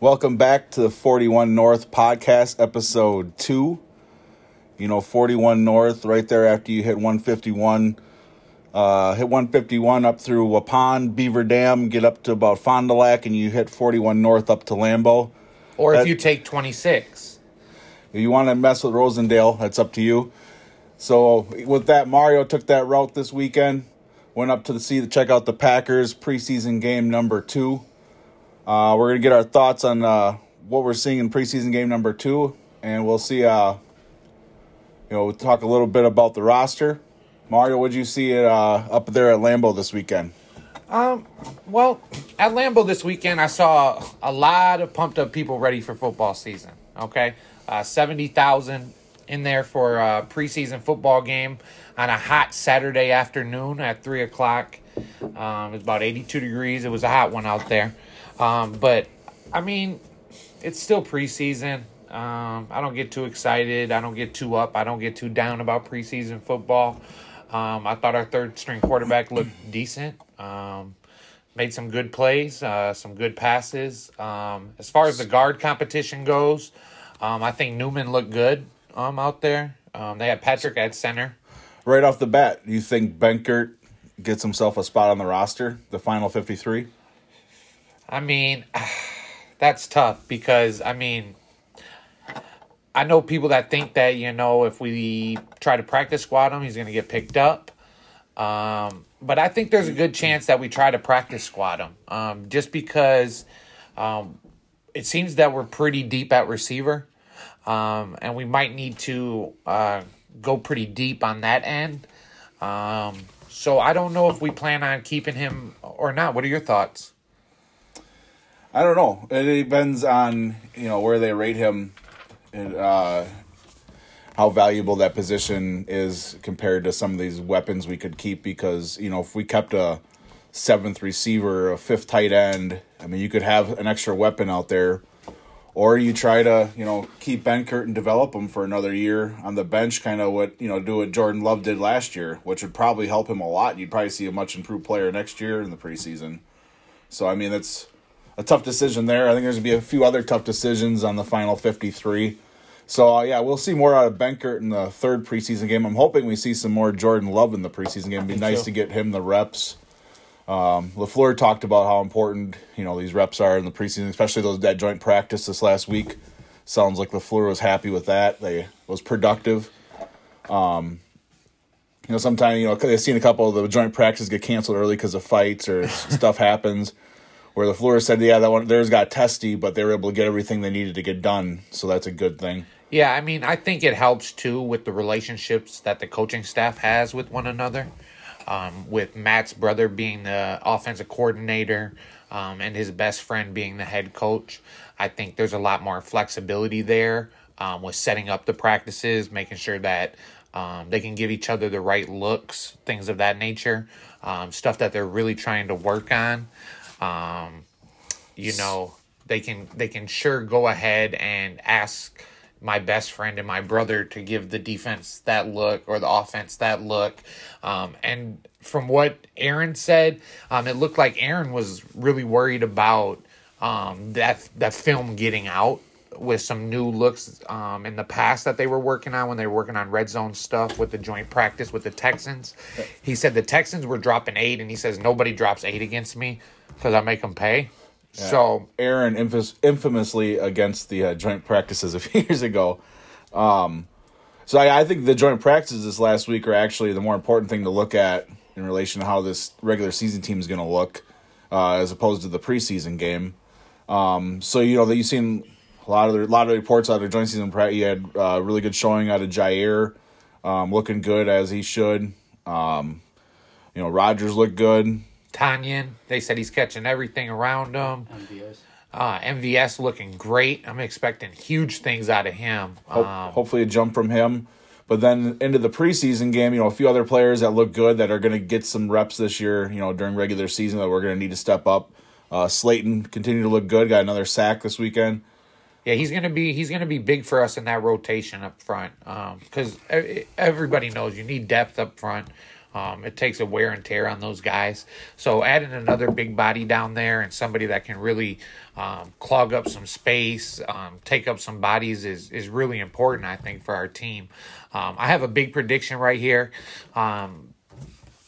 Welcome back to the 41 North podcast, episode two. You know, 41 North, right there after you hit 151. Uh, hit 151 up through Waupun, Beaver Dam, get up to about Fond du Lac, and you hit 41 North up to Lambeau. Or if you take 26. If you want to mess with Rosendale, that's up to you. So with that, Mario took that route this weekend. Went up to the sea to check out the Packers preseason game number two. Uh, we're gonna get our thoughts on uh, what we're seeing in preseason game number two, and we'll see. Uh, you know, we'll talk a little bit about the roster. Mario, what'd you see uh, up there at Lambeau this weekend? Um, well, at Lambeau this weekend, I saw a lot of pumped up people ready for football season. Okay, uh, seventy thousand in there for a preseason football game on a hot Saturday afternoon at three o'clock. Um, it was about eighty-two degrees. It was a hot one out there, um, but I mean, it's still preseason. Um, I don't get too excited. I don't get too up. I don't get too down about preseason football. Um, I thought our third string quarterback looked decent. Um, made some good plays, uh, some good passes. Um, as far as the guard competition goes, um, I think Newman looked good um, out there. They had Patrick at center. Right off the bat, you think Benkert gets himself a spot on the roster, the final fifty-three? I mean, that's tough because I mean, I know people that think that you know if we try to practice squad him, he's going to get picked up. Um, but I think there's a good chance that we try to practice squad him, um, just because um, it seems that we're pretty deep at receiver, um, and we might need to uh, go pretty deep on that end. Um, so I don't know if we plan on keeping him or not. What are your thoughts? I don't know. It depends on you know where they rate him, and uh, how valuable that position is compared to some of these weapons we could keep. Because you know if we kept a seventh receiver, a fifth tight end, I mean you could have an extra weapon out there, or you try to you know keep Benkert and develop him for another year on the bench, kind of what you know do what Jordan Love did last year, which would probably help him a lot. You'd probably see a much improved player next year in the preseason. So I mean that's a tough decision there. I think there's gonna be a few other tough decisions on the final 53. So uh, yeah, we'll see more out of Benkert in the third preseason game. I'm hoping we see some more Jordan Love in the preseason game. It'd be nice to get him the reps. Um, Lafleur talked about how important you know these reps are in the preseason, especially those that joint practice this last week. Sounds like Lafleur was happy with that. They was productive. Um, you know, sometimes you know they've seen a couple of the joint practices get canceled early because of fights or stuff happens. Where the Fleur said, yeah, that one theirs got testy, but they were able to get everything they needed to get done, so that's a good thing. Yeah, I mean, I think it helps too with the relationships that the coaching staff has with one another. Um, with Matt's brother being the offensive coordinator um, and his best friend being the head coach, I think there's a lot more flexibility there um, with setting up the practices, making sure that um, they can give each other the right looks, things of that nature, um, stuff that they're really trying to work on. Um, you know they can they can sure go ahead and ask my best friend and my brother to give the defense that look or the offense that look. Um, and from what aaron said um, it looked like aaron was really worried about um, that that film getting out with some new looks um, in the past that they were working on when they were working on red zone stuff with the joint practice with the Texans. He said the Texans were dropping eight, and he says nobody drops eight against me because I make them pay. So Aaron infamous, infamously against the uh, joint practices a few years ago. Um, so I, I think the joint practices this last week are actually the more important thing to look at in relation to how this regular season team is going to look, uh, as opposed to the preseason game. Um, so you know that you've seen a lot of the, a lot of reports out of joint season practice. You had uh, really good showing out of Jaire, um, looking good as he should. Um, you know Rodgers looked good. Tonyan, they said he's catching everything around him. MVS. Uh, MVS looking great. I'm expecting huge things out of him. Hope, Um, hopefully a jump from him. But then into the preseason game, you know, a few other players that look good that are going to get some reps this year, you know, during regular season that we're going to need to step up. Uh, Slaton continued to look good, got another sack this weekend. Yeah, he's gonna be he's gonna be big for us in that rotation up front because everybody knows you need depth up front Um, it takes a wear and tear on those guys. So adding another big body down there and somebody that can really um, clog up some space, um, take up some bodies is is really important. I think for our team. Um, I have a big prediction right here. Um,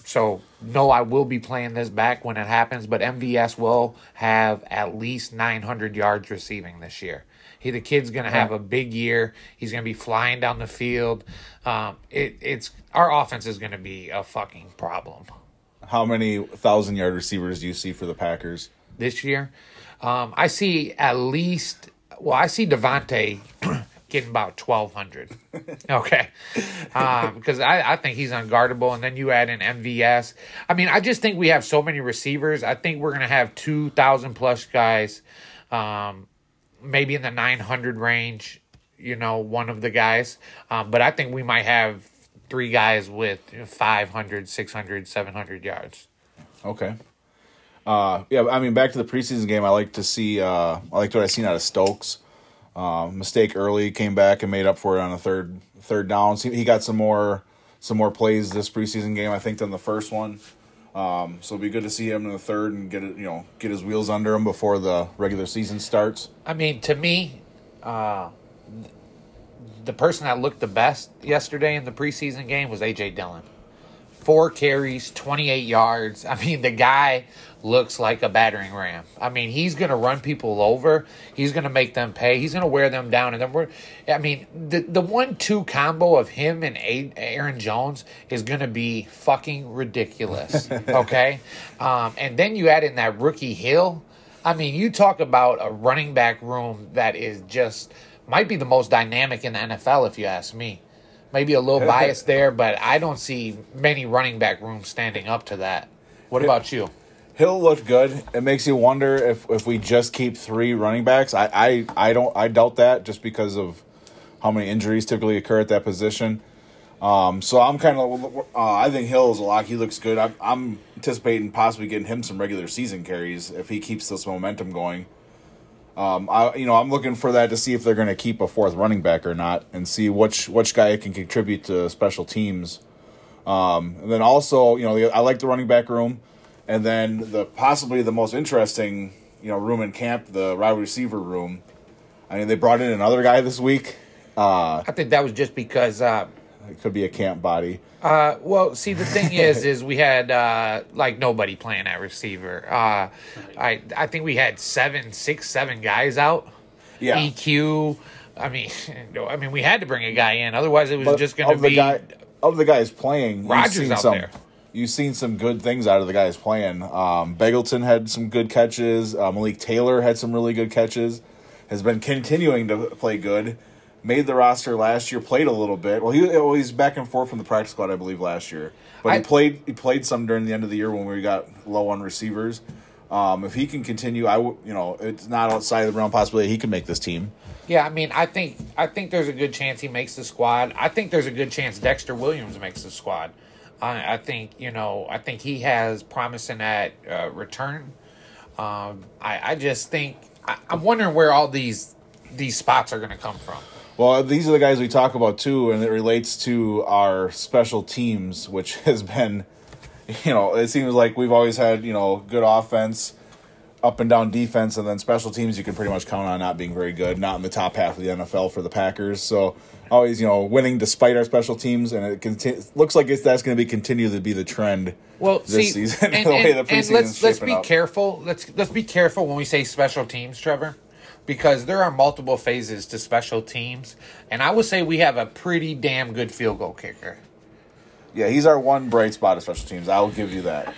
so no, I will be playing this back when it happens, but MVS will have at least 900 yards receiving this year. He, the kid's gonna have a big year. He's gonna be flying down the field. Um, it, it's our offense is gonna be a fucking problem How many thousand yard receivers do you see for the Packers? this year. Um, I see at least. Well, I see Davante getting about twelve hundred. Okay, um, because I, I think he's unguardable, and then you add in MVS. I mean, I just think we have so many receivers. I think we're gonna have two thousand plus guys, um, maybe in the nine hundred range. You know, one of the guys, um, but I think we might have three guys with 500, 600, 700 yards. Okay. Uh, yeah, I mean, back to the preseason game. I like to see. Uh, I liked what I seen out of Stokes. Uh, mistake early, came back and made up for it on a third third down. He got some more some more plays this preseason game, I think, than the first one. Um, so it'll be good to see him in the third and get it, you know, get his wheels under him before the regular season starts. I mean, to me, uh, the person that looked the best yesterday in the preseason game was AJ Dillon. Four carries, 28 yards. I mean, the guy looks like a battering ram. I mean, he's going to run people over. He's going to make them pay. He's going to wear them down. And then we're, I mean, the, the one two combo of him and Aaron Jones is going to be fucking ridiculous. Okay. um, and then you add in that rookie Hill. I mean, you talk about a running back room that is just might be the most dynamic in the NFL, if you ask me. Maybe a little biased there, but I don't see many running back rooms standing up to that. What about you? Hill looked good. It makes you wonder if, if we just keep three running backs. I, I, I don't I doubt that just because of how many injuries typically occur at that position. Um, so I'm kind of uh, I think Hill is a lock. He looks good. I'm, I'm anticipating possibly getting him some regular season carries if he keeps this momentum going. Um, I you know I'm looking for that to see if they're going to keep a fourth running back or not, and see which which guy can contribute to special teams. Um, and then also you know I like the running back room. And then the possibly the most interesting, you know, room in camp, the wide receiver room. I mean, they brought in another guy this week. Uh, I think that was just because. Uh, it could be a camp body. uh, well, see, the thing is, is we had uh, like nobody playing at receiver. Uh, I I think we had seven, six, seven guys out. Yeah. EQ. I mean, I mean, we had to bring a guy in, otherwise it was But just going to be. guy of the guys playing. seen out some, there. You've seen some good things out of the guys playing. Um, Begelton had some good catches. Uh, Malik Taylor had some really good catches. Has been continuing to play good. Made the roster last year. Played a little bit. Well, he well, he's back and forth from the practice squad, I believe, last year. But I- he played. He played some during the end of the year when we got low on receivers. Um, if he can continue, I w- you know it's not outside of the realm of possibility he can make this team. Yeah, I mean, I think I think there's a good chance he makes the squad. I think there's a good chance Dexter Williams makes the squad. I, I think you know, I think he has promise in that uh, return. Um, I, I just think I, I'm wondering where all these these spots are going to come from. Well, these are the guys we talk about too, and it relates to our special teams, which has been, you know, it seems like we've always had, you know, good offense, up and down defense, and then special teams you can pretty much count on not being very good, not in the top half of the NFL for the Packers. So always, you know, winning despite our special teams, and it conti- looks like it's that's going to be continue to be the trend. Well, this see, season, and, the way and- the and preseason's let's let's be up. careful. Let's let's be careful when we say special teams, Trevor, because there are multiple phases to special teams, and I would say we have a pretty damn good field goal kicker. Yeah, he's our one bright spot of special teams. I'll give you that.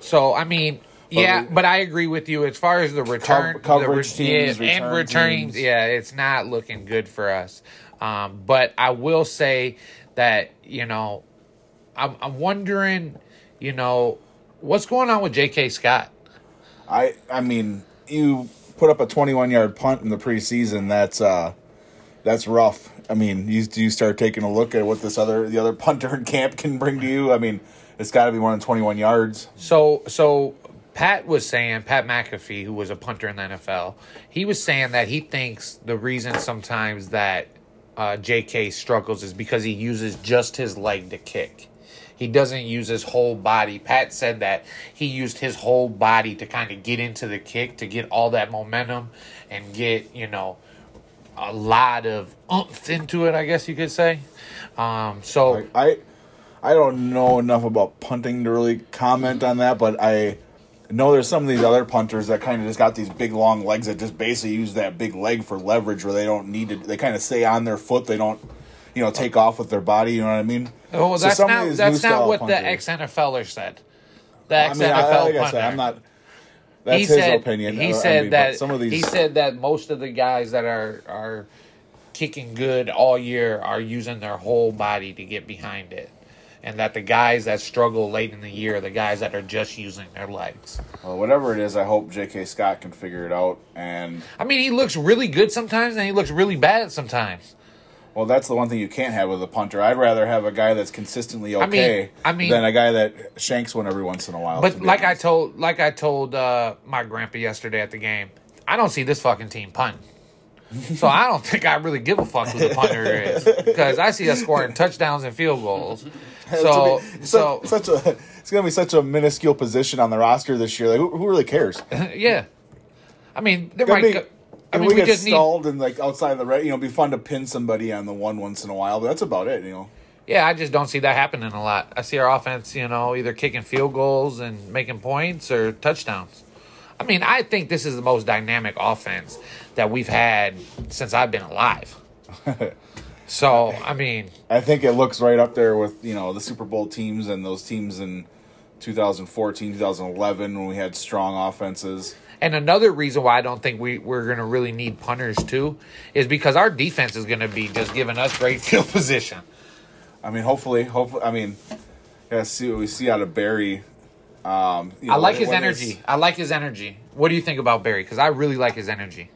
So I mean, yeah, we- but I agree with you as far as the return, coverage the re- teams, yeah, and return returning. teams. Yeah, it's not looking good for us. Um, but I will say that you know, I'm, I'm wondering, you know, what's going on with J.K. Scott. I I mean, you put up a 21 yard punt in the preseason. That's uh, that's rough. I mean, you do you start taking a look at what this other the other punter in camp can bring to you. I mean, it's got to be more than 21 yards. So so Pat was saying Pat McAfee, who was a punter in the NFL, he was saying that he thinks the reason sometimes that uh, J.K. struggles is because he uses just his leg to kick. he doesn't use his whole body. Pat said that he used his whole body to kind of get into the kick, to get all that momentum and get, you know, a lot of oomph into it, I guess you could say. Um, so I I don't know enough about punting to really comment on that, but I know there's some of these other punters that kind of just got these big long legs that just basically use that big leg for leverage, where they don't need to. They kind of stay on their foot. They don't, you know, take off with their body. You know what I mean? Oh, So that's not that's not what the ex NFLer said. The I ex mean, I, NFL like I punter. said, I'm not. That's he his said, opinion. He Uh, I said mean, that some of these. he said that most of the guys that are are kicking good all year are using their whole body to get behind it. And that the guys that struggle late in the year are the guys that are just using their legs. well, whatever it is, I hope J.K. Scott can figure it out. And I mean, he looks really good sometimes, and he looks really bad sometimes. well, that's the one thing you can't have with a punter. I'd rather have a guy that's consistently I mean- okay I mean- than a guy that shanks one every once in a while. But like I told, like I told uh, my grandpa yesterday at the game, I don't see this fucking team punt. So I don't think I really give a fuck who the punter is because I see us scoring touchdowns and field goals. So, It's so such, such a it's gonna be such a minuscule position on the roster this year. Like who, who really cares? yeah. I mean, there might. be- go- I mean, we, we, get just need. stalled and like outside the red, you know, it'd be fun to pin somebody on the one once in a while, but that's about it. You know, Yeah, I just don't see that happening a lot. I see our offense, you know, either kicking field goals and making points or touchdowns. I mean, I think this is the most dynamic offense that we've had since I've been alive. so, I mean, I think it looks right up there with you know the Super Bowl teams and those teams in 2014, 2011 when we had strong offenses. and another reason why I don't think we, we're going to really need punters too is because our defense is going to be just giving us great field position. I mean, hopefully, hopefully, I mean, gotta see what we see out of Barry. Um, you I know, like his when energy. I like his energy. What do you think about Barry? Because I really like his energy.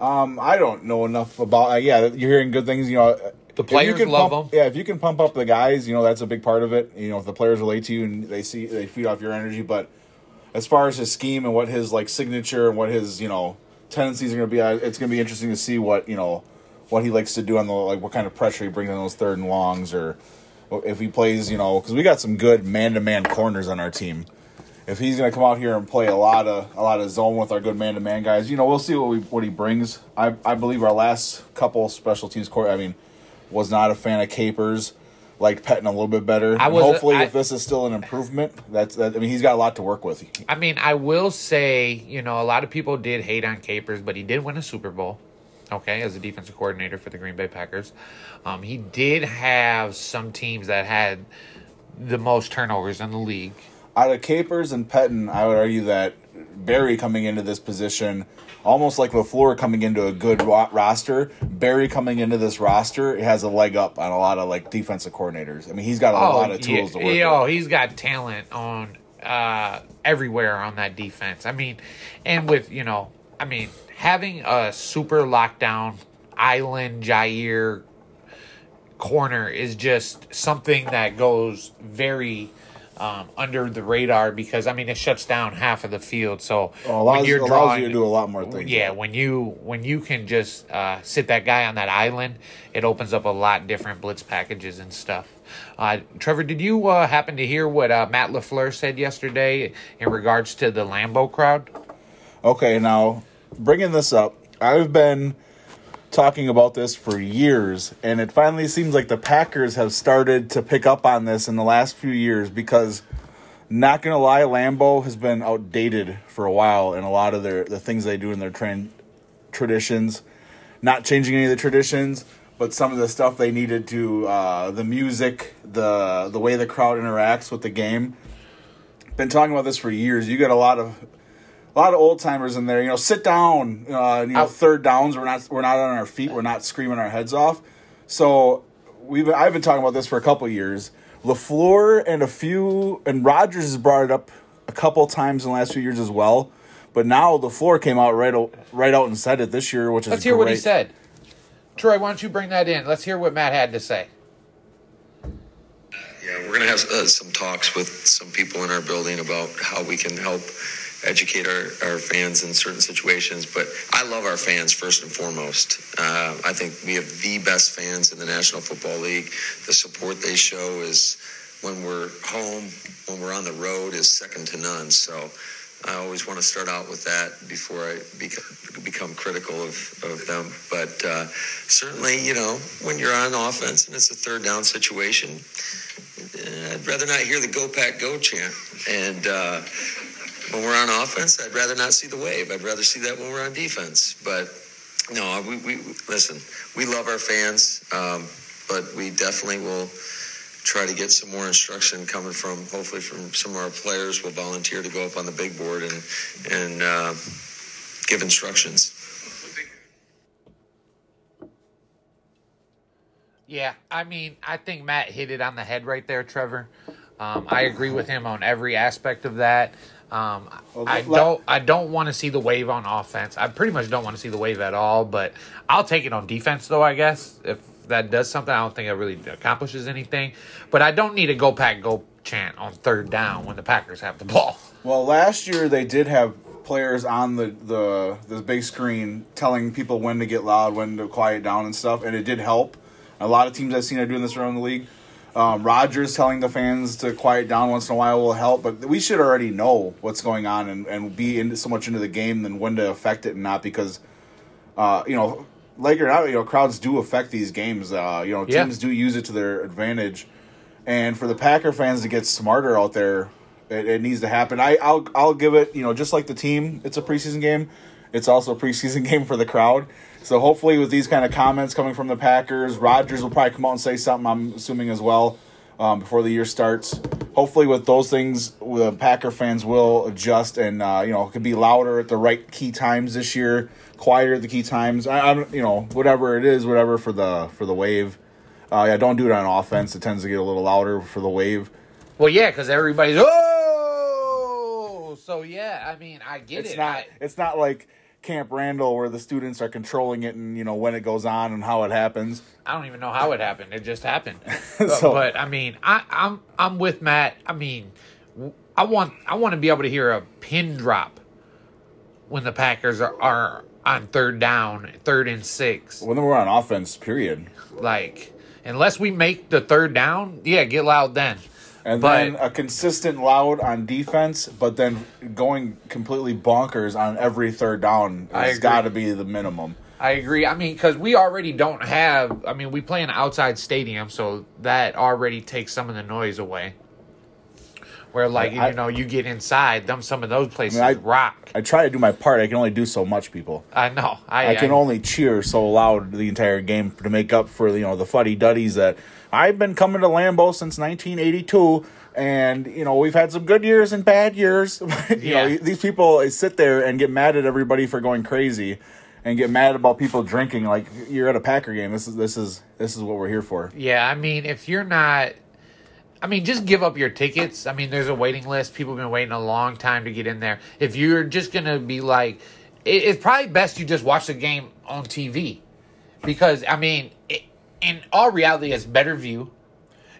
Um, I don't know enough about. Uh, yeah, you're hearing good things. You know, The players can love pump, him. Yeah, if you can pump up the guys, you know that's a big part of it. You know, if the players relate to you and they see they feed off your energy. But as far as his scheme and what his like signature and what his you know tendencies are going to be, uh, it's going to be interesting to see what you know what he likes to do on the like what kind of pressure he brings on those third and longs or if he plays. You know, because we got some good man to man corners on our team. If he's going to come out here and play a lot of a lot of zone with our good man to man guys, you know, we'll see what we what he brings. I I believe our last couple special teams court. I mean, was not a fan of Capers. Liked Pettine a little bit better. I And was- hopefully, I- if this is still an improvement, that's that. I mean, he's got a lot to work with. I mean, I will say, you know, a lot of people did hate on Capers, but he did win a Super Bowl. Okay, as a defensive coordinator for the Green Bay Packers, um, he did have some teams that had the most turnovers in the league. Out of Capers and Pettine, I would argue that Barry coming into this position, almost like Lafleur coming into a good ro- roster, Barry coming into this roster has a leg up on a lot of like defensive coordinators. I mean, he's got a lot of tools yeah, to work yo, with. he's got talent on uh, everywhere on that defense. I mean, and with you know, I mean, having a super lockdown island Jaire corner is just something that goes very um, under the radar because I mean it shuts down half of the field. So Well, allows, allows you to do a lot more things. yeah, when you when you can just uh, sit that guy on that island, it opens up a lot different blitz packages and stuff. Uh, Trevor, did you uh, happen to hear what uh, Matt Lafleur said yesterday in regards to the Lambeau crowd? Okay, now bringing this up, I've been talking about this for years, and it finally seems like the Packers have started to pick up on this in the last few years because, not gonna lie, Lambeau has been outdated for a while, and a lot of their the things they do in their traditions, not changing any of the traditions. But some of the stuff they needed to, uh, the music, the the way the crowd interacts with the game. Been talking about this for years. You get a lot of a lot of old timers in there. You know, sit down. Uh, you know, Out. third downs. We're not we're not on our feet. We're not screaming our heads off. So we've I've been talking about this for a couple years. Lafleur and a few and Rodgers has brought it up a couple times in the last few years as well. But now Lafleur came out right right out and said it this year, which is Let's hear what he said. Troy, why don't you bring that in? Let's hear what Matt had to say. Yeah, we're going to have uh, some talks with some people in our building about how we can help educate our, our fans in certain situations. But I love our fans first and foremost. Uh, I think we have the best fans in the National Football League. The support they show is when we're home, when we're on the road, is second to none. So I always want to start out with that before I become, critical of, of them. But uh, certainly, you know, when you're on offense and it's a third down situation, I'd rather not hear the "Go Pack Go" chant. And uh, when we're on offense, I'd rather not see the wave. I'd rather see that when we're on defense. But no, we, we listen. We love our fans, um, but we definitely will try to get some more instruction coming from hopefully from some of our players will volunteer to go up on the big board and and uh, give instructions. Yeah, I mean, I think Matt hit it on the head right there, Trevor. Um, I agree with him on every aspect of that. Um, Well, I don't. I don't want to see the wave on offense. I pretty much don't want to see the wave at all. But I'll take it on defense, though. I guess if that does something, I don't think it really accomplishes anything. But I don't need a go pack go chant on third down when the Packers have the ball. Well, last year they did have players on the, the the big screen telling people when to get loud, when to quiet down and stuff, and it did help. A lot of teams I've seen are doing this around the league. Um, Rodgers telling the fans to quiet down once in a while will help, but we should already know what's going on and, and be into so much into the game than when to affect it and not because, uh, you know, like or not, you know, crowds do affect these games. Uh, you know, Yeah. teams do use it to their advantage, and for the Packer fans to get smarter out there, it, it needs to happen. I, I'll I'll give it. You know, just like the team, it's a preseason game. It's also a preseason game for the crowd. So hopefully, with these kind of comments coming from the Packers, Rodgers will probably come out and say something. I'm assuming as well um, before the year starts. Hopefully, with those things, the Packer fans will adjust and uh, you know it could be louder at the right key times this year, quieter at the key times. I, don't, you know, whatever it is, whatever for the for the wave. Uh, yeah, don't do it on offense. It tends to get a little louder for the wave. Well, yeah, because everybody's oh. So yeah, I mean, I get It's it. not. I- It's not like Camp Randall where the students are controlling it and you know when it goes on and how it happens. I don't even know how it happened. It just happened. So- but I mean, I, I'm I'm with Matt. I mean, I want I want to be able to hear a pin drop when the Packers are, are on third down, third and six. When we're on offense, period. Like, unless we make the third down, yeah, get loud then. And But- then a consistent loud on defense, but then going completely bonkers on every third down has got to be the minimum. I agree. I mean, because we already don't have. I mean, we play in an outside stadium, so that already takes some of the noise away. Where, like, I- you know, you get inside, them some of those places I- rock. I try to do my part. I can only do so much, people. I know. I, I can I- only cheer so loud the entire game to make up for you know the fuddy duddies that I've been coming to Lambeau since 1982, and you know we've had some good years and bad years. you Yeah. know these people sit there and get mad at everybody for going crazy, and get mad about people drinking. Like you're at a Packer game. This is this is this is what we're here for. Yeah, I mean, if you're not, I mean, just give up your tickets. I mean, there's a waiting list. People have been waiting a long time to get in there. If you're just gonna be like, it, it's probably best you just watch the game on TV, because I mean, it, in all reality, it's better view.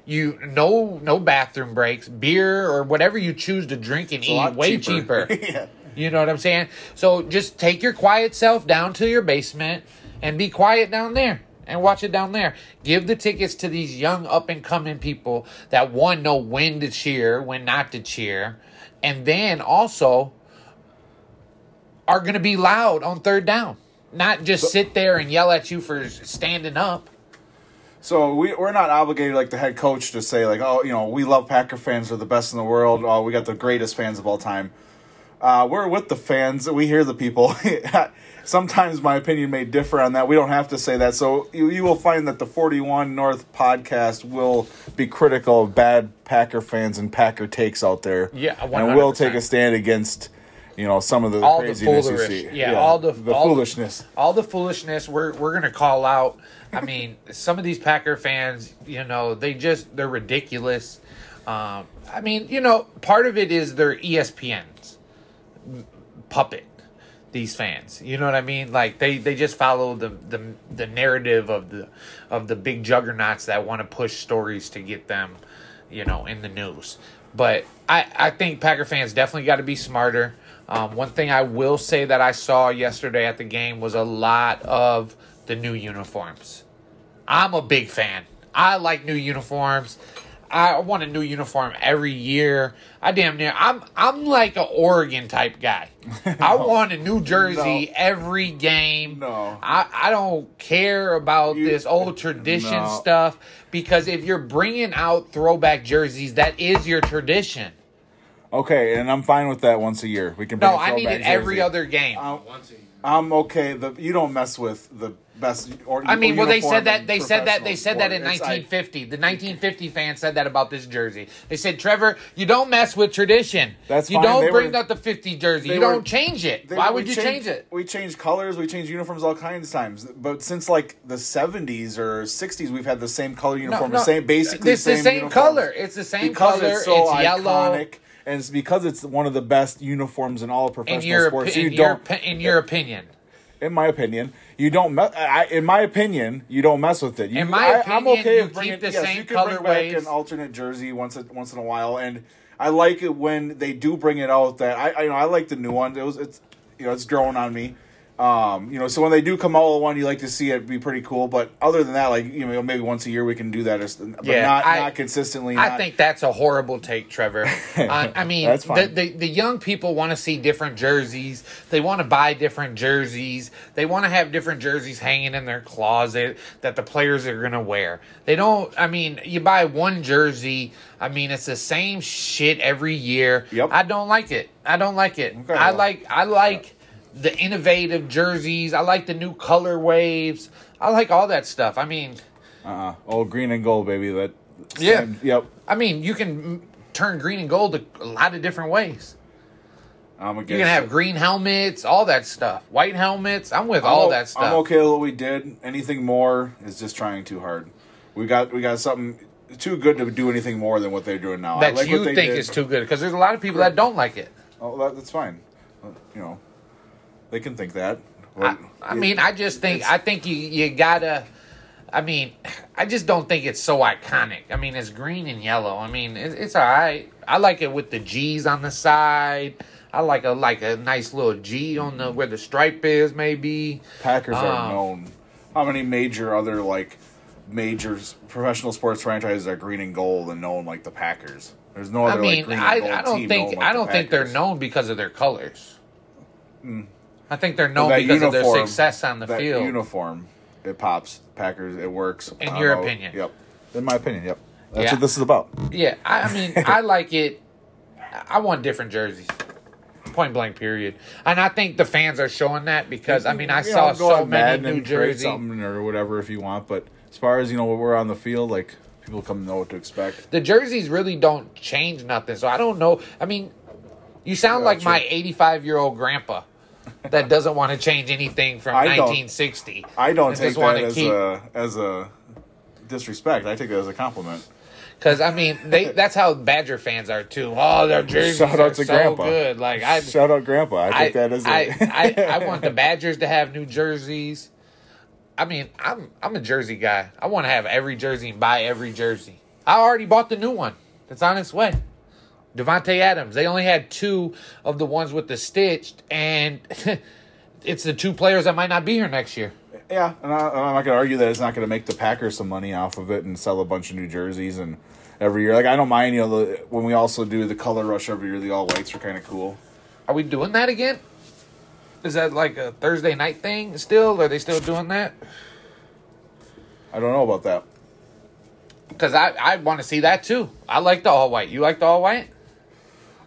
You no no bathroom breaks, beer or whatever you choose to drink and lot eat way cheaper. cheaper. Yeah. You know what I'm saying? So just take your quiet self down to your basement and be quiet down there and watch it down there. Give the tickets to these young up and coming people that one know when to cheer, when not to cheer, and then also are going to be loud on third down. Not just sit there and yell at you for standing up. So we we're not obligated like the head coach to say like oh you know we love Packer fans are the best in the world oh we got the greatest fans of all time. Uh, we're with the fans. We hear the people. Sometimes my opinion may differ on that. We don't have to say that. So you, you will find that the 41 North podcast will be critical of bad Packer fans and Packer takes out there. Yeah, and we'll take a stand against you know some of the All the craziness you see. Yeah, all the- the all the- foolishness. all the foolishness we're we're gonna call out. I mean, some of these Packer fans, you know, they just they're ridiculous. Um, I mean, you know, part of it is their E ESPN's puppet. These fans, you know what I mean? Like they they just follow the the the narrative of the of the big juggernauts that want to push stories to get them, you know, in the news. But I I think Packer fans definitely got to be smarter. Um, one thing I will say that I saw yesterday at the game was a lot of the new uniforms. I'm a big fan. I like new uniforms. I want a new uniform every year. I damn near. I'm I'm like an Oregon type guy. I want a new jersey No. every game. No. I I don't care about You- this old tradition No. stuff because if you're bringing out throwback jerseys, that is your tradition. Okay, and I'm fine with that once a year. We can. bring No, a I need throwback it every other game. Um, I'm okay. The you don't mess with the best. I mean, well, they said that they said that they said that in sport. It's like- 1950. The 1950 fans said that about this jersey. They said, Trevor, you don't mess with tradition. That's you fine. don't They bring were- out the 50 jersey. You were- don't change it. They- Why would you change changed- it? We change colors, we change uniforms all kinds of times. But since like the 70s or 60s, we've had the same color uniform, the same basically It's the same, same uniforms. color. It's the same because color. it's so it's yellow. iconic, and it's because it's one of the best uniforms in all In professional your, sports. opi- So you in, your, don't, opi- in your opinion. In my opinion, you don't. Me- I, in my opinion, you don't mess with it. You, In my I, I'm okay you with bringing keep the yes, same you can bring back an alternate jersey once a, once in a while, and I like it when they do bring it out. That I, I you know I like the new one. It was it's you know it's growing on me. Um, you know, so when they do come out with one, you like to see it be pretty cool. But other than that, like you know, maybe once a year we can do that, but Yeah, not I- not consistently. I not- think that's a horrible take, Trevor. Uh, I mean, That's the, fine. the the young people want to see different jerseys. They want to buy different jerseys. They want to have different jerseys hanging in their closet that the players are going to wear. They don't. I mean, you buy one jersey. I mean, it's the same shit every year. Yep. I don't like it. I don't like it. Okay, I like. I like. The innovative jerseys. I like the new color waves. I like all that stuff. I mean, uh-uh. oh green and gold, baby. That Yeah. same- yep. I mean, you can turn green and gold a, a lot of different ways. I'm against You can have green helmets, all that stuff. White helmets. I'm with I'm all o- that stuff. I'm okay with what we did. Anything more is just trying too hard. We got we got something too good to do anything more than what they're doing now. I that like you what they think did. is too good because there's a lot of people that don't like it. Oh, that, that's fine. Uh, You know, they can think that. I, I it- mean, I just think I think you you gotta. I mean, I just don't think it's so iconic. I mean, it's green and yellow. I mean, it, it's all right. I like it with the G's on the side. I like a like a nice little G on the where the stripe is, maybe. Packers are um, known. How many major other like major professional sports franchises are green and gold and known like the Packers? There's no I other mean, like green I, and gold I don't think I don't think they're known because of their colors. I think they're known because of their success on the that field. uniform, it pops. Packers, it works. In your know. opinion. Yep. In my opinion, yep. That's Yeah. what this is about. Yeah, I, I mean, I like it. I want different jerseys. Point blank, period. And I think the fans are showing that because I mean, I You saw know, so many New jerseys. something or whatever if you want. But as far as you know, when we're on the field, like people come to know what to expect. The jerseys really don't change nothing. So I don't know. I mean, you sound Yeah, like my 85 year old grandpa that doesn't want to change anything from I don't- 1960. I don't take that as keep- a as a disrespect. I take that as a compliment. Because I mean, they that's how Badger fans are too. Oh, their jerseys Shout out are to so Grandpa. good. Like I, Shout out, Grandpa. I I, take that as a. I, I, I want the Badgers to have new jerseys. I mean, I'm I'm a jersey guy. I want to have every jersey and buy every jersey. I already bought the new one. It's on its way. Davante Adams. They only had two of the ones with the stitched, and it's the two players that might not be here next year. Yeah, and I, I'm not going to argue that it's not going to make the Packers some money off of it and sell a bunch of new jerseys and every year. Like I don't mind, you know, the, when we also do the color rush every year, the all whites are kind of cool. Are we doing that again? Is that like a Thursday night thing still? Are they still doing that? I don't know about that. Because I, I want to see that too. I like the all white. You like the all white?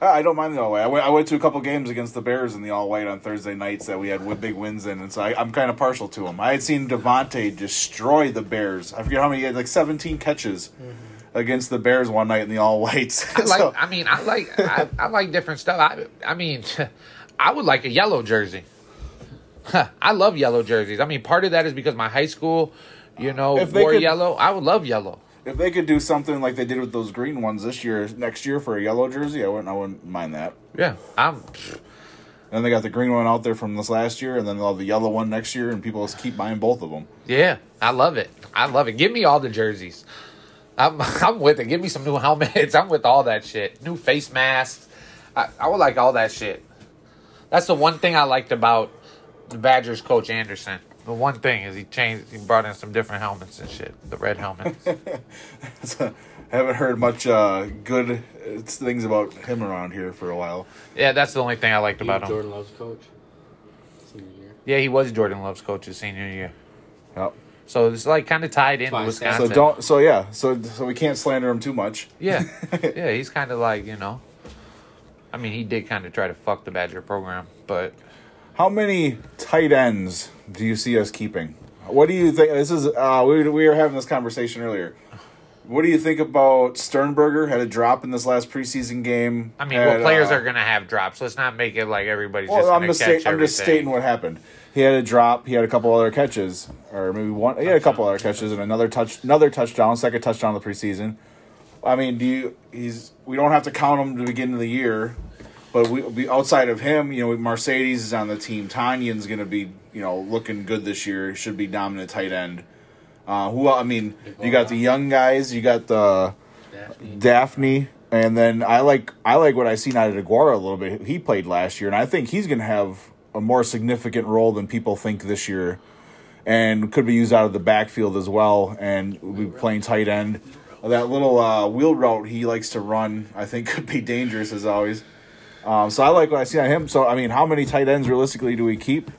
I don't mind the all white. I went, I went to a couple games against the Bears in the all white on Thursday nights that we had big wins in, and so I, I'm kind of partial to them. I had seen Davante destroy the Bears. I forget how many he had, like 17 catches mm-hmm. against the Bears one night in the all whites. I like. So- I mean, I like. I, I like different stuff. I. I mean, I would like a yellow jersey. I love yellow jerseys. I mean, part of that is because my high school, you know, If wore could- yellow. I would love yellow. If they could do something like they did with those green ones this year, next year for a yellow jersey, I wouldn't. I wouldn't mind that. Yeah, I'm. And they got the green one out there from this last year, and then they'll have the yellow one next year, and people just keep buying both of them. Yeah, I love it. I love it. Give me all the jerseys. I'm. I'm with it. Give me some new helmets. I'm with all that shit. New face masks. I, I would like all that shit. That's the one thing I liked about the Badgers coach Andersen. The one thing is he changed. He brought in some different helmets and shit. The red helmets. I haven't heard much uh, good uh, things about him around here for a while. yeah, that's the only thing I liked He about was him. Jordan Love's coach. Senior year. Yeah, he was Jordan Love's coach his senior year. Yep. So it's like kind of tied into Fine, Wisconsin. So don't. So yeah. So so we can't slander him too much. Yeah, yeah, he's kind of like you know. I mean, he did kind of try to fuck the Badger program, but How many tight ends do you see us keeping? What do you think? This is uh, we we were having this conversation earlier. What do you think about Sternberger? Had a drop in this last preseason game. I mean, Had, well, players uh, are gonna have drops. Let's not make it like everybody's Well, just I'm just stating, I'm just stating what happened. He had a drop. He had a couple other catches, or maybe one. He had a couple other catches and another touch, another touchdown, second touchdown of the preseason. I mean, do you? He's. We don't have to count him to the beginning of the year, but we, we outside of him, you know, Marcedes is on the team. Tonyan's going to be, you know, looking good this year. Should be dominant tight end. Uh, who? I mean, you got the young guys. You got the Dafney. Dafney, and then I like I like what I seen out of Deguara a little bit. He played last year, and I think he's going to have a more significant role than people think this year, and could be used out of the backfield as well, and will be playing tight end. That little uh, wheel route he likes to run, I think, could be dangerous as always. Um, so I like what I see on him. So I mean, how many tight ends realistically do we keep?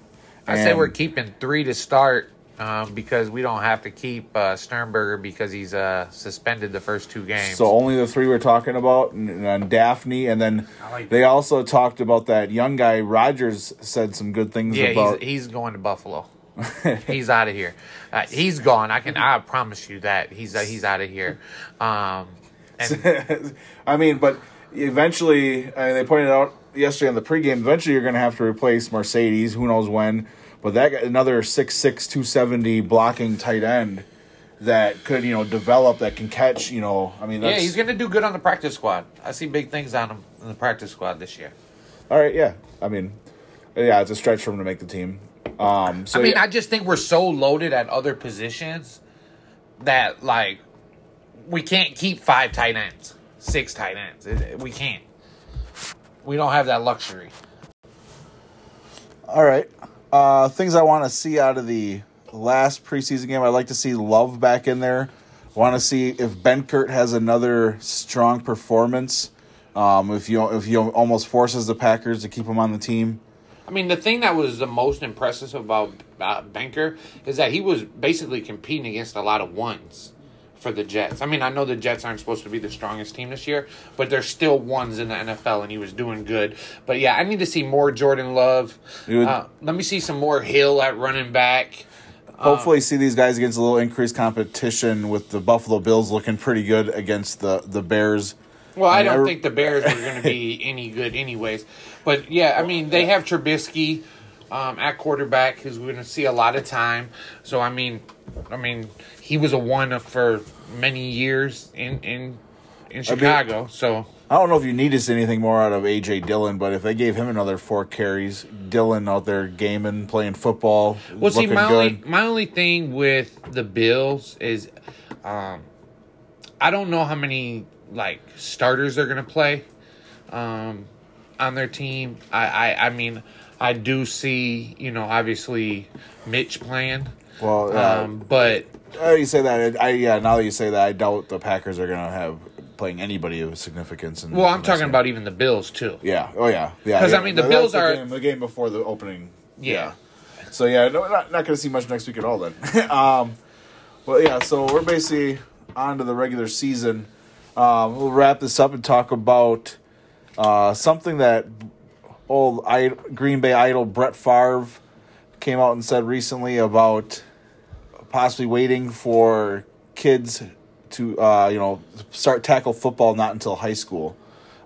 I say we're keeping three to start um, because we don't have to keep uh, Sternberger because he's uh, suspended the first two games. So only the three we're talking about, and, and then Dafney, and then like they also talked about that young guy. Rodgers said some good things yeah, about. he's, he's going to Buffalo. he's out of here. Uh, he's gone. I can. I promise you that he's uh, he's out of here. Um, and I mean, but eventually, I mean, they pointed out yesterday on the pregame. Eventually, you're going to have to replace Marcedes. Who knows when? But that another 6'6", 270 blocking tight end that could you know develop that can catch. You know, I mean, that's, yeah, he's going to do good on the practice squad. I see big things on him in the practice squad this year. all right. Yeah, I mean, yeah, it's a stretch for him to make the team. Um, so I mean, yeah. I just think we're so loaded at other positions that like we can't keep five tight ends, six tight ends. It- We can't. We don't have that luxury. All right. Uh, things I want to see out of the last preseason game. I'd like to see Love back in there. Want to see if Benkert has another strong performance. Um, if you if you almost forces the Packers to keep him on the team. I mean, the thing that was the most impressive about uh, Benkert is that he was basically competing against a lot of ones for the Jets. I mean, I know the Jets aren't supposed to be the strongest team this year, but they're still ones in the NFL, and he was doing good. But yeah, I need to see more Jordan Love. Would- Uh, let me see some more Hill at running back. Hopefully, see these guys against a little increased competition with the Buffalo Bills looking pretty good against the the Bears. Well, I mean, don't I- think the Bears are going to be any good, anyways. But yeah, I mean, they have Trubisky um, at quarterback, who's we're going to see a lot of time. So I mean, I mean, he was a one for many years in in in Chicago. so I don't know if you need to see anything more out of AJ Dillon, but if they gave him another four carries, Dillon out there gaming, playing football, well, see, my good. only my only thing with the Bills is, um, I don't know how many like starters they're going to play. Um, on their team. I, I, I mean, I do see, you know, obviously Mitch playing. Well, uh, Um, but Oh, you say that. I yeah. Now that you say that, I doubt the Packers are gonna have playing anybody of significance. In, well, I'm in talking game. about even the Bills too. Yeah. Oh yeah. Yeah. 'Cause, I yeah. mean, the Bills the are- game, the game before the opening. Yeah. So yeah, no, not not gonna see much next week at all then. um, but yeah, so we're basically on to the regular season. Um, we'll wrap this up and talk about uh, something that old Green Bay idol Brett Favre came out and said recently about possibly waiting for kids to uh, you know start tackle football not until high school,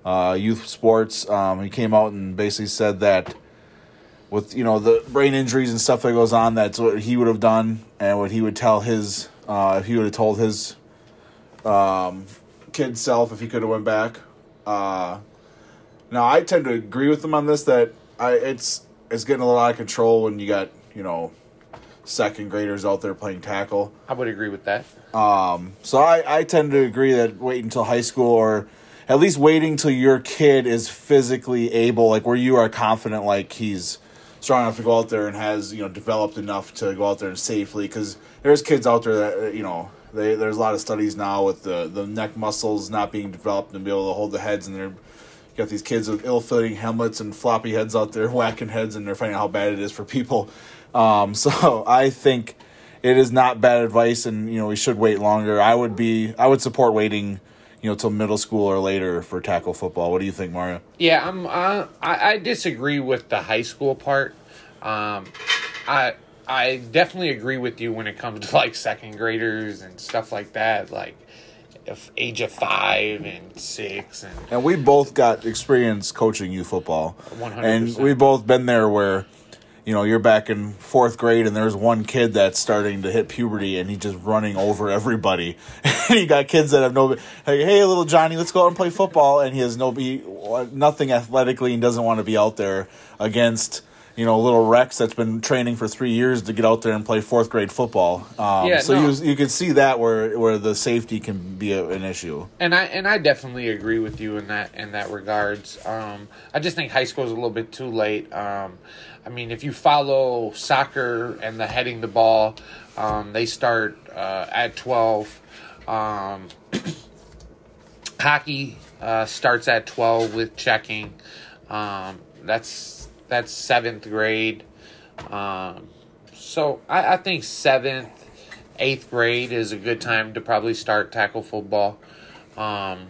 uh, youth sports. Um, he came out and basically said that with you know the brain injuries and stuff that goes on, that's what he would have done, and what he would tell his uh, if he would have told his um, kid self if he could have went back. Now I tend to agree with them on this that I it's it's getting a lot of control when you got you know second graders out there playing tackle. I would agree with that. Um, So I, I tend to agree that wait until high school or at least waiting till your kid is physically able, like where you are confident, like he's strong enough to go out there and has you know developed enough to go out there and safely because there's kids out there that uh, you know they, there's a lot of studies now with the the neck muscles not being developed and be able to hold the heads and they're got these kids with ill-fitting helmets and floppy heads out there whacking heads and they're finding out how bad it is for people um, so i think it is not bad advice and you know we should wait longer i would be i would support waiting you know till middle school or later for tackle football what do you think mario Yeah, I'm. Uh, I, I disagree with the high school part. Um, I I definitely agree with you when it comes to like second graders and stuff like that, like age of five and six and and we both got experience coaching youth football. 100%. and we both been there where you know you're back in fourth grade and there's one kid that's starting to hit puberty and he's just running over everybody. And you got kids that have no like, hey little johnny let's go out and play football. And he has no be nothing athletically and doesn't want to be out there against you know little rex that's been training for three years to get out there and play fourth grade football um, Yeah, so no. you, you can see that where where the safety can be a, an issue and I and I definitely agree with you in that in that regards. Um, I just think high school is a little bit too late. Um, I mean, if you follow soccer and the heading the ball, um, they start uh, at twelve. Um, hockey uh, starts at twelve with checking. Um, that's that's seventh grade. Um, so I, I think seventh, eighth grade is a good time to probably start tackle football. Um,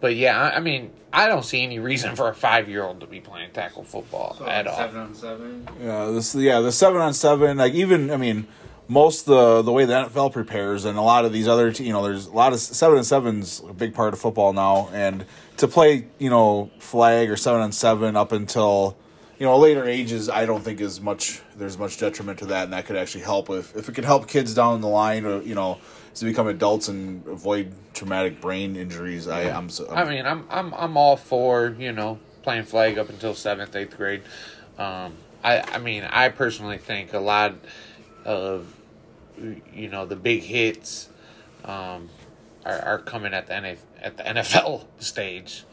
but yeah, I, I mean, I don't see any reason for a five year old to be playing tackle football So at like all. seven on seven. Yeah, this yeah the seven on seven like even I mean most the the way the NFL prepares and a lot of these other you know there's a lot of seven and sevens a big part of football now. And to play you know flag or seven on seven up until you know later ages I don't think is much there's much detriment to that. And that could actually help if if it could help kids down the line or you know to become adults and avoid traumatic brain injuries. I I'm, so, I mean, I'm I'm I'm all for you know playing flag up until seventh, eighth grade. Um, I I mean, I personally think a lot of you know the big hits um, are, are coming at the NF, at the NFL stage.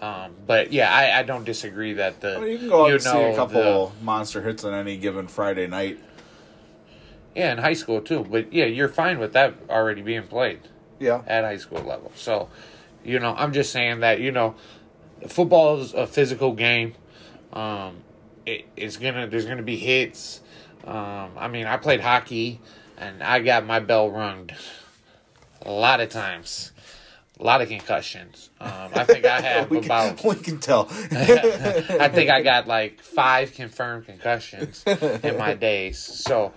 Um, but yeah, I, I don't disagree that the Well, you can go out you and see a know, couple monster hits on any given Friday night yeah in high school too. But yeah, you're fine with that already being played. yeah at high school level. So, you know, I'm just saying that you know, football is a physical game. Um, it, it's gonna there's gonna be hits. Um, I mean, I played hockey, and I got my bell rung a lot of times. A lot of concussions. Um, I think I have we, about. can, we can tell. I think I got like five confirmed concussions in my days. So,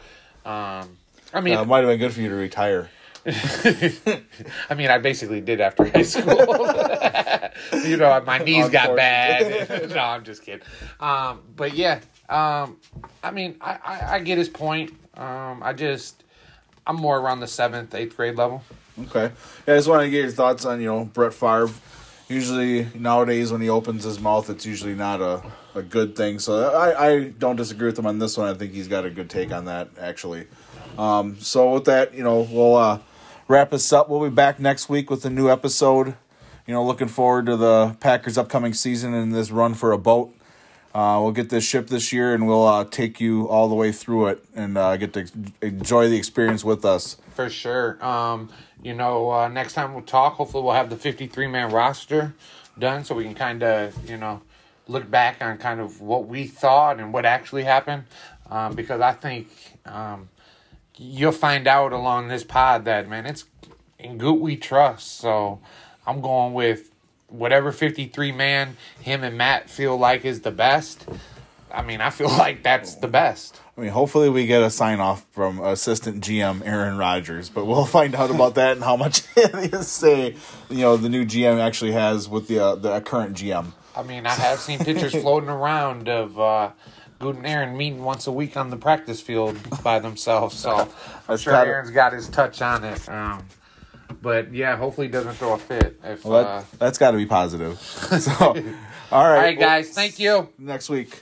um, I mean, Uh, it might have been good for you to retire. I mean, I basically did after high school. you know, my knees got bad. no, I'm just kidding. Um, but yeah, um, I mean, I, I, I get his point. Um, I just, I'm more around the seventh, eighth grade level. Okay. Yeah, I just want to get your thoughts on, you know, Brett Favre. Usually nowadays when he opens his mouth, it's usually not a, a good thing. So I, I don't disagree with him on this one. I think he's got a good take on that, actually. Um, so with that, you know, we'll uh, wrap this up. We'll be back next week with a new episode. You know, looking forward to the Packers' upcoming season and this run for a boat. Uh, we'll get this ship this year, and we'll uh, take you all the way through it and uh, get to enjoy the experience with us. For sure. Um, you know, uh, next time we'll talk, hopefully we'll have the 53 man roster done so we can kind of, you know, look back on kind of what we thought and what actually happened. Um, because I think um, you'll find out along this pod that, man, it's in Gute we trust. So I'm going with whatever 53 man him and Matt feel like is the best. I mean, I feel like that's the best. I mean, hopefully we get a sign off from assistant GM Aaron Rodgers, but we'll find out about that and how much say you know the new GM actually has with the uh, the current GM. I mean, I have seen pictures floating around of uh, Gute and Aaron meeting once a week on the practice field by themselves. So I'm sure Aaron's got his touch on it. Um, but yeah, hopefully he doesn't throw a fit. If Well, uh, that, that's got to be positive. So, all right, all right, well, guys, thank you. next week.